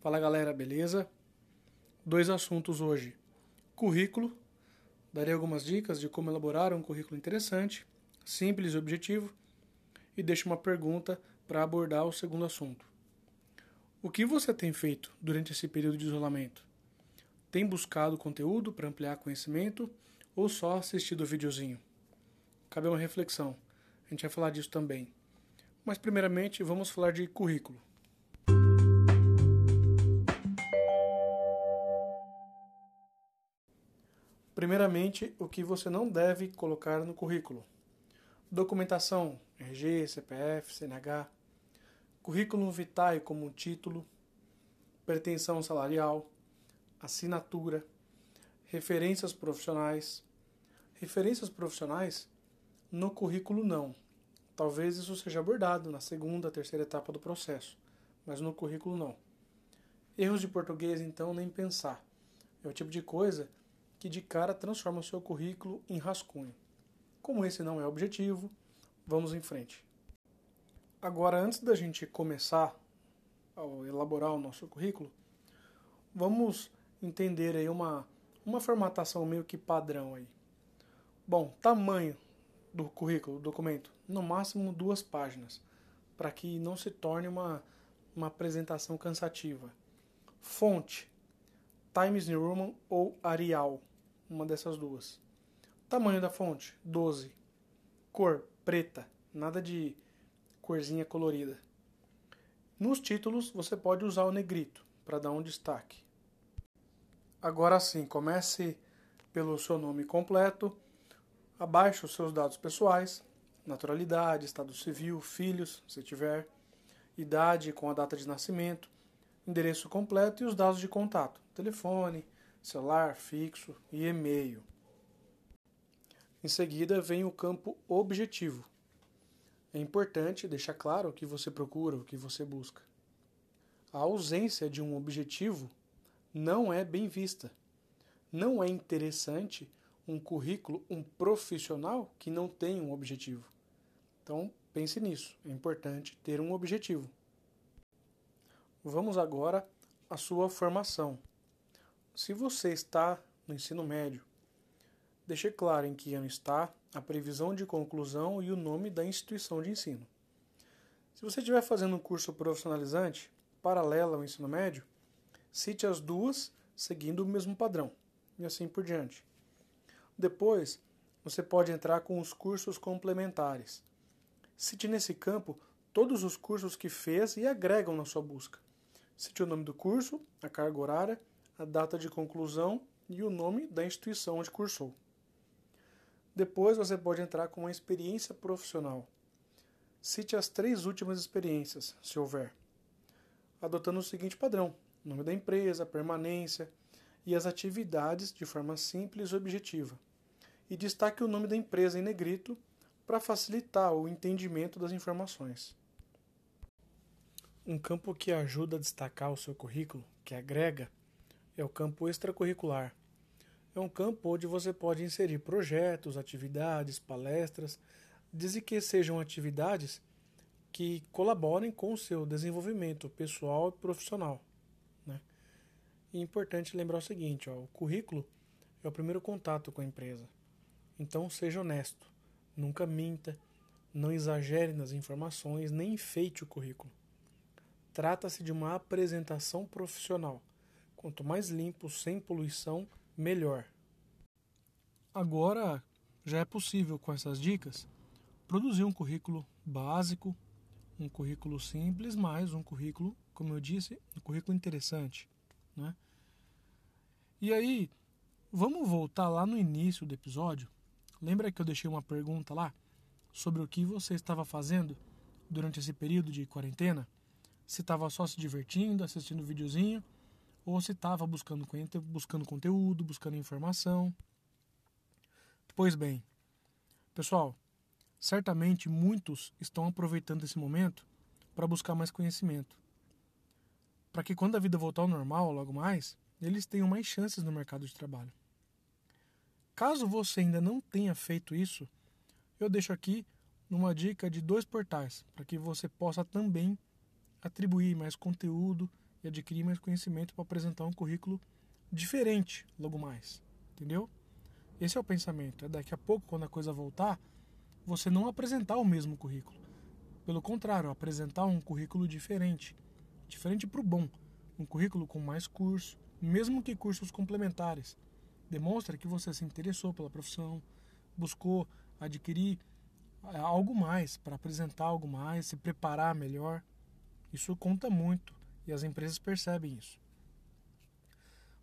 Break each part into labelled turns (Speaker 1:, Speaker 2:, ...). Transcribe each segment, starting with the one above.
Speaker 1: Fala galera, beleza? Dois assuntos hoje: currículo. Darei algumas dicas de como elaborar um currículo interessante, simples e objetivo, e deixo uma pergunta para abordar o segundo assunto. O que você tem feito durante esse período de isolamento? Tem buscado conteúdo para ampliar conhecimento ou só assistido o videozinho? Cabe uma reflexão. A gente vai falar disso também. Mas primeiramente, vamos falar de currículo. Primeiramente, o que você não deve colocar no currículo. Documentação, RG, CPF, CNH, currículo vitae como título, pretensão salarial, assinatura, referências profissionais. Referências profissionais no currículo não. Talvez isso seja abordado na segunda, terceira etapa do processo, mas no currículo não. Erros de português, então, nem pensar. É o tipo de coisa que de cara transforma o seu currículo em rascunho. Como esse não é objetivo, vamos em frente. Agora, antes da gente começar a elaborar o nosso currículo, vamos entender aí uma, uma formatação meio que padrão aí. Bom, tamanho do currículo, do documento, no máximo duas páginas, para que não se torne uma, uma apresentação cansativa. Fonte, Times New Roman ou Arial, uma dessas duas. Tamanho da fonte, 12. Cor, preta, nada de corzinha colorida. Nos títulos você pode usar o negrito para dar um destaque. Agora sim, comece pelo seu nome completo, abaixo os seus dados pessoais, naturalidade, estado civil, filhos, se tiver, idade com a data de nascimento, endereço completo e os dados de contato, telefone, celular, fixo e e-mail. Em seguida vem o campo objetivo, é importante deixar claro o que você procura, o que você busca. A ausência de um objetivo não é bem vista. Não é interessante um currículo, um profissional que não tem um objetivo. Então, pense nisso. É importante ter um objetivo. Vamos agora à sua formação. Se você está no ensino médio, deixe claro em que ano está, a previsão de conclusão e o nome da instituição de ensino. Se você estiver fazendo um curso profissionalizante paralelo ao ensino médio, cite as duas seguindo o mesmo padrão, e assim por diante. Depois, você pode entrar com os cursos complementares. Cite nesse campo todos os cursos que fez e agregam na sua busca. Cite o nome do curso, a carga horária, a data de conclusão e o nome da instituição onde cursou. Depois você pode entrar com uma experiência profissional. Cite as três últimas experiências, se houver, adotando o seguinte padrão: nome da empresa, permanência e as atividades de forma simples e objetiva. E destaque o nome da empresa em negrito para facilitar o entendimento das informações. Um campo que ajuda a destacar o seu currículo, que agrega, é o campo extracurricular é um campo onde você pode inserir projetos, atividades, palestras, desde que sejam atividades que colaborem com o seu desenvolvimento pessoal e profissional. Né? E é importante lembrar o seguinte: ó, o currículo é o primeiro contato com a empresa. Então seja honesto, nunca minta, não exagere nas informações, nem enfeite o currículo. Trata-se de uma apresentação profissional. Quanto mais limpo, sem poluição, melhor. Agora já é possível, com essas dicas, produzir um currículo básico, um currículo simples, mas um currículo, como eu disse, um currículo interessante. Né? E aí, vamos voltar lá no início do episódio. Lembra que eu deixei uma pergunta lá sobre o que você estava fazendo durante esse período de quarentena? Se estava só se divertindo, assistindo videozinho ou se estava buscando, buscando conteúdo, buscando informação. Pois bem, pessoal, certamente muitos estão aproveitando esse momento para buscar mais conhecimento. Para que quando a vida voltar ao normal, logo mais, eles tenham mais chances no mercado de trabalho. Caso você ainda não tenha feito isso, eu deixo aqui numa dica de dois portais, para que você possa também atribuir mais conteúdo e adquirir mais conhecimento para apresentar um currículo diferente logo mais. Entendeu? Esse é o pensamento. É daqui a pouco, quando a coisa voltar, você não apresentar o mesmo currículo. Pelo contrário, apresentar um currículo diferente. Diferente para o bom. Um currículo com mais curso, mesmo que cursos complementares. Demonstra que você se interessou pela profissão, buscou adquirir é, algo mais, para apresentar algo mais, se preparar melhor. Isso conta muito e as empresas percebem isso.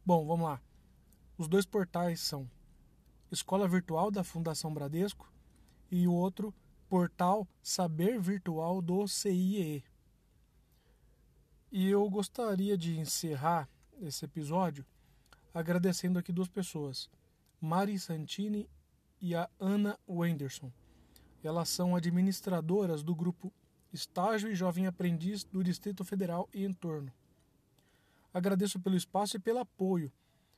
Speaker 1: Bom, vamos lá. Os dois portais são Escola Virtual da Fundação Bradesco e o outro Portal Saber Virtual do CIE. E eu gostaria de encerrar esse episódio agradecendo aqui duas pessoas, Mari Santini e a Ana Wenderson. Elas são administradoras do grupo Estágio e Jovem Aprendiz do Distrito Federal e entorno. Agradeço pelo espaço e pelo apoio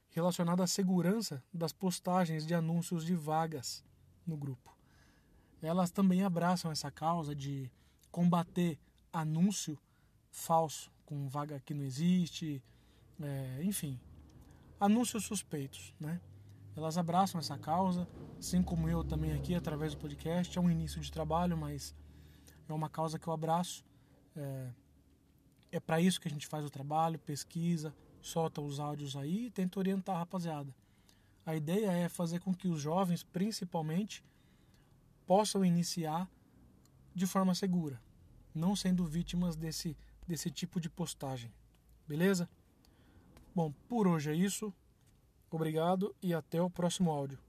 Speaker 1: relacionado à segurança das postagens de anúncios de vagas no grupo. Elas também abraçam essa causa de combater anúncio falso com vaga que não existe, é, enfim, anúncios suspeitos, né? Elas abraçam essa causa, assim como eu também aqui através do podcast. É um início de trabalho, mas é uma causa que eu abraço. É, é para isso que a gente faz o trabalho, pesquisa, solta os áudios aí e tenta orientar a rapaziada. A ideia é fazer com que os jovens, principalmente, possam iniciar de forma segura, não sendo vítimas desse, desse tipo de postagem. Beleza? Bom, por hoje é isso. Obrigado e até o próximo áudio.